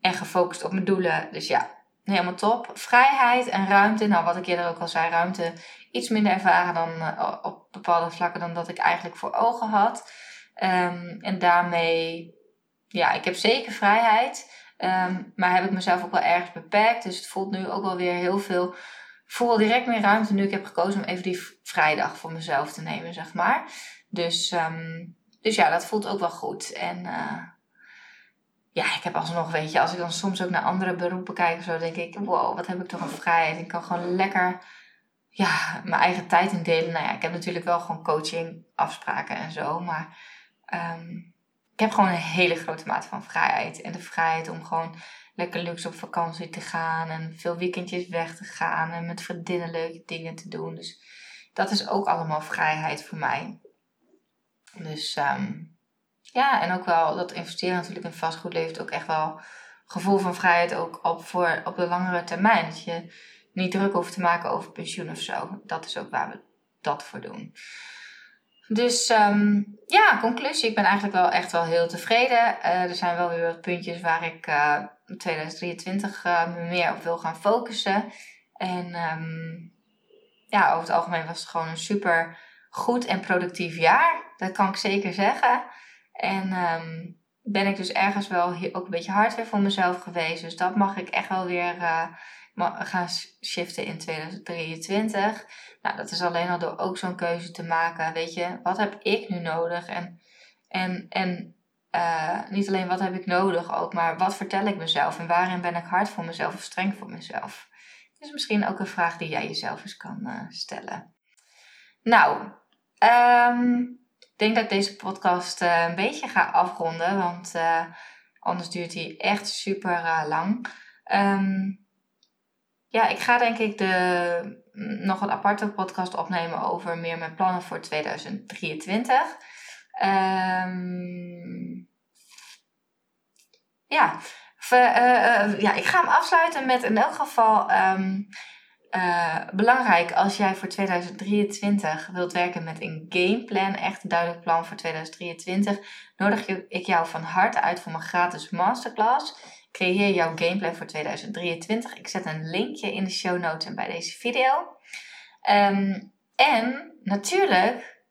en gefocust op mijn doelen. Dus ja, helemaal top. Vrijheid en ruimte. Nou, wat ik eerder ook al zei, ruimte iets minder ervaren dan uh, op bepaalde vlakken dan dat ik eigenlijk voor ogen had. Um, en daarmee, ja, ik heb zeker vrijheid. Um, maar heb ik mezelf ook wel ergens beperkt. Dus het voelt nu ook wel weer heel veel. voel direct meer ruimte nu ik heb gekozen om even die vrijdag voor mezelf te nemen, zeg maar. Dus, um, dus ja, dat voelt ook wel goed. En uh, ja, ik heb alsnog, weet je, als ik dan soms ook naar andere beroepen kijk of zo, denk ik, wow, wat heb ik toch een vrijheid. Ik kan gewoon lekker ja, mijn eigen tijd indelen. Nou ja, ik heb natuurlijk wel gewoon coaching, afspraken en zo, maar um, ik heb gewoon een hele grote mate van vrijheid. En de vrijheid om gewoon lekker luxe op vakantie te gaan en veel weekendjes weg te gaan en met vriendinnen leuke dingen te doen. Dus dat is ook allemaal vrijheid voor mij. Dus um, ja, en ook wel dat investeren natuurlijk in vastgoed levert ook echt wel gevoel van vrijheid ook op, voor, op de langere termijn. Dat je niet druk hoeft te maken over pensioen of zo. Dat is ook waar we dat voor doen. Dus um, ja, conclusie. Ik ben eigenlijk wel echt wel heel tevreden. Uh, er zijn wel weer wat puntjes waar ik uh, in 2023 uh, me meer op wil gaan focussen. En um, ja, over het algemeen was het gewoon een super goed en productief jaar. Dat kan ik zeker zeggen. En um, ben ik dus ergens wel ook een beetje hard weer voor mezelf geweest. Dus dat mag ik echt wel weer uh, gaan shiften in 2023. Nou, dat is alleen al door ook zo'n keuze te maken. Weet je, wat heb ik nu nodig? En, en, en uh, niet alleen wat heb ik nodig ook, maar wat vertel ik mezelf? En waarin ben ik hard voor mezelf of streng voor mezelf? Dat is misschien ook een vraag die jij jezelf eens kan uh, stellen. Nou, ik denk dat ik deze podcast uh, een beetje ga afronden, want anders duurt die echt super lang. Um, ja, ik ga denk ik de, mm, nog een aparte podcast opnemen over meer mijn plannen voor 2023. Um, ehm, ja. Ja, ik ga hem afsluiten met in elk geval um, uh, belangrijk als jij voor 2023 wilt werken met een gameplan, echt een duidelijk plan voor 2023, nodig ik jou van harte uit voor mijn gratis masterclass. Creëer jouw gameplan voor 2023. Ik zet een linkje in de show notes bij deze video. Um, en natuurlijk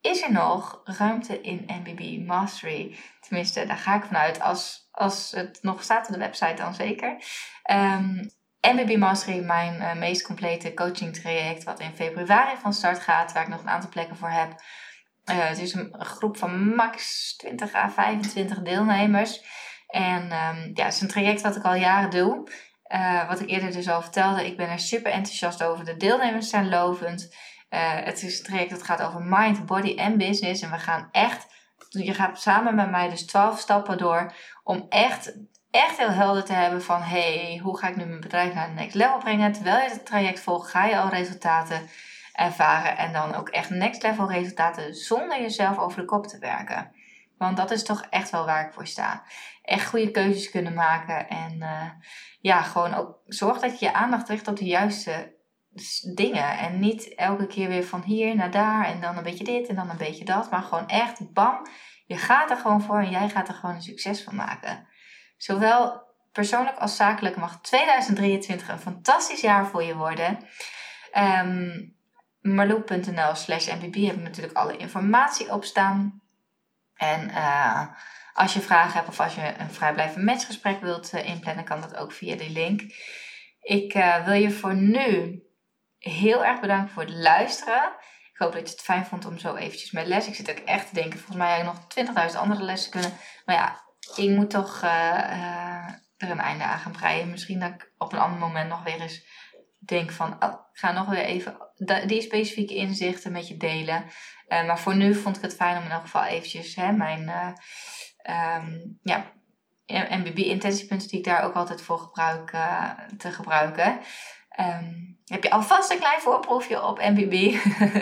is er nog ruimte in MBB Mastery. Tenminste, daar ga ik vanuit. Als, als het nog staat op de website, dan zeker. Ehm, MBB Mastery, mijn uh, meest complete coaching traject, wat in februari van start gaat, waar ik nog een aantal plekken voor heb. Uh, het is een groep van max 20 à 25 deelnemers. En um, ja, het is een traject wat ik al jaren doe. Uh, wat ik eerder dus al vertelde, ik ben er super enthousiast over. De deelnemers zijn lovend. Het is een traject dat gaat over mind, body en business. En we gaan echt, je gaat samen met mij dus 12 stappen door om echt, echt heel helder te hebben van hey, hoe ga ik nu mijn bedrijf naar het next level brengen? Terwijl je het traject volgt, ga je al resultaten ervaren en dan ook echt next level resultaten zonder jezelf over de kop te werken. Want dat is toch echt wel waar ik voor sta. Echt goede keuzes kunnen maken. En uh, ja, gewoon ook zorg dat je je aandacht richt op de juiste dingen. En niet elke keer weer van hier naar daar en dan een beetje dit en dan een beetje dat. Maar gewoon echt bam. Je gaat er gewoon voor en jij gaat er gewoon een succes van maken. Zowel persoonlijk als zakelijk mag 2023 een fantastisch jaar voor je worden. Um, Marloe.nl slash mbb heb ik natuurlijk alle informatie op staan. En uh, als je vragen hebt of als je een vrijblijvend matchgesprek wilt uh, inplannen, kan dat ook via die link. Ik uh, wil je voor nu heel erg bedanken voor het luisteren. Ik hoop dat je het fijn vond om zo eventjes met les. Ik zit ook echt te denken, volgens mij heb ik nog 20.000 andere lessen kunnen. Maar ja, ik moet toch er een einde aan gaan breien. Misschien dat ik op een ander moment nog weer eens denk van, oh, ga nog weer even die specifieke inzichten met je delen. Uh, maar voor nu vond ik het fijn om in elk geval eventjes hè, mijn uh, um, ja, MBB-intentiepunten die ik daar ook altijd voor gebruik, te gebruiken. Um, heb je alvast een klein voorproefje op MBB?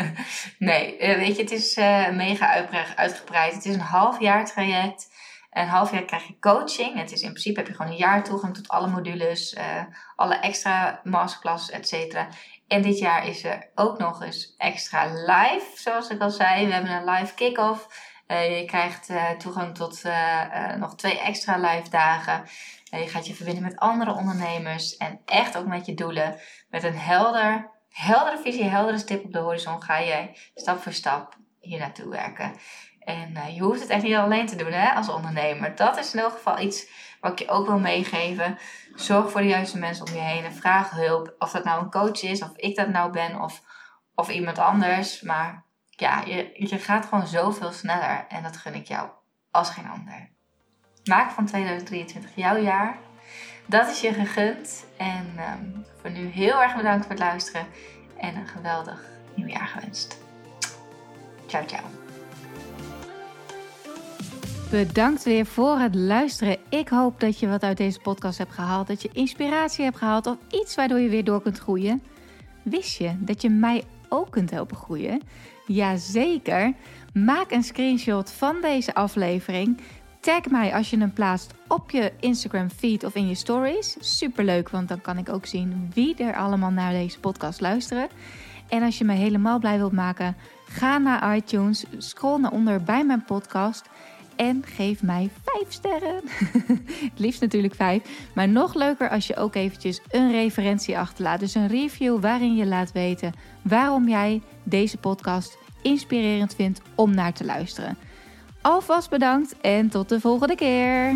<laughs> nee, weet je, het is mega uitgebreid. Het is een half jaar traject. Een half jaar krijg je coaching. Het is in principe heb je gewoon een jaar toegang tot alle modules, uh, alle extra masterclasses, et cetera. En dit jaar is er ook nog eens extra live, zoals ik al zei. We hebben een live kick-off. Uh, je krijgt uh, toegang tot nog twee extra live dagen. je gaat je verbinden met andere ondernemers en echt ook met je doelen. Met een helder, heldere visie, heldere stip op de horizon ga jij stap voor stap hier naartoe werken. En uh, je hoeft het echt niet alleen te doen hè, als ondernemer. Dat is in elk geval iets wat ik je ook wil meegeven. Zorg voor de juiste mensen om je heen en vraag hulp. Of dat nou een coach is, of ik dat nou ben, of, of iemand anders. Maar ja, je, je gaat gewoon zoveel sneller. En dat gun ik jou als geen ander. Maak van 2023 jouw jaar. Dat is je gegund. En um, voor nu heel erg bedankt voor het luisteren. En een geweldig nieuwjaar gewenst. Ciao, ciao. Bedankt weer voor het luisteren. Ik hoop dat je wat uit deze podcast hebt gehaald. Dat je inspiratie hebt gehaald of iets waardoor je weer door kunt groeien. Wist je dat je mij ook kunt helpen groeien? Jazeker. Maak een screenshot van deze aflevering. Tag mij als je hem plaatst op je Instagram feed of in je stories. Superleuk, want dan kan ik ook zien wie er allemaal naar deze podcast luisteren. En als je me helemaal blij wilt maken, ga naar iTunes, scroll naar onder bij mijn podcast en geef mij 5 sterren. <laughs> het liefst natuurlijk 5. Maar nog leuker als je ook eventjes een referentie achterlaat. Dus een review waarin je laat weten waarom jij deze podcast inspirerend vindt om naar te luisteren. Alvast bedankt en tot de volgende keer.